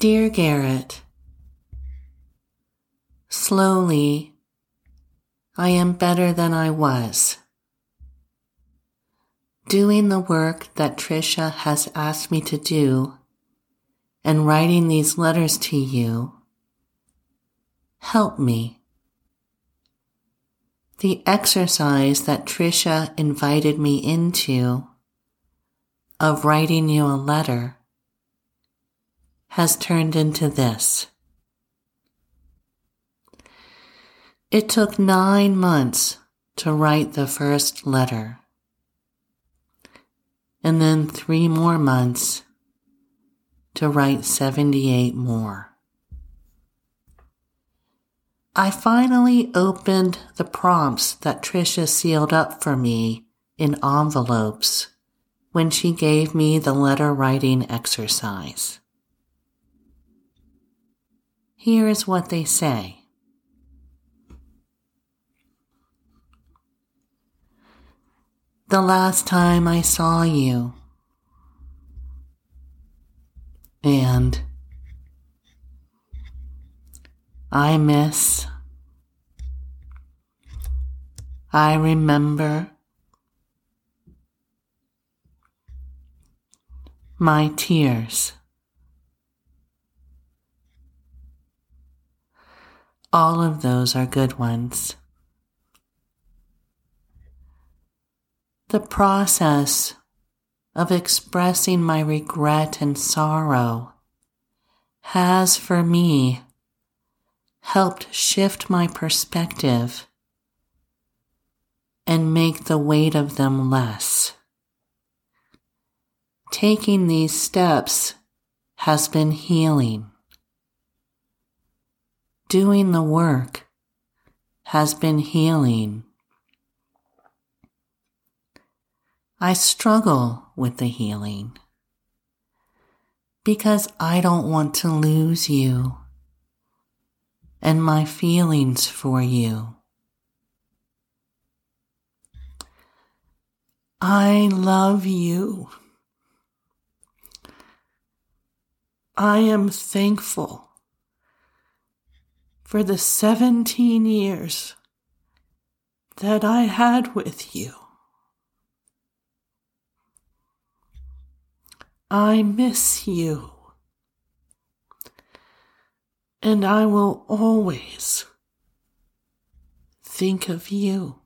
Dear Garrett, slowly I am better than I was. Doing the work that Trisha has asked me to do and writing these letters to you help me. The exercise that Trisha invited me into of writing you a letter has turned into this. It took nine months to write the first letter, and then three more months to write 78 more. I finally opened the prompts that Tricia sealed up for me in envelopes when she gave me the letter writing exercise. Here is what they say. The last time I saw you, and I miss, I remember my tears. All of those are good ones. The process of expressing my regret and sorrow has for me helped shift my perspective and make the weight of them less. Taking these steps has been healing doing the work has been healing. I struggle with the healing because I don't want to lose you and my feelings for you. I love you. I am thankful for the 17 years that I had with you. I miss you. And I will always think of you.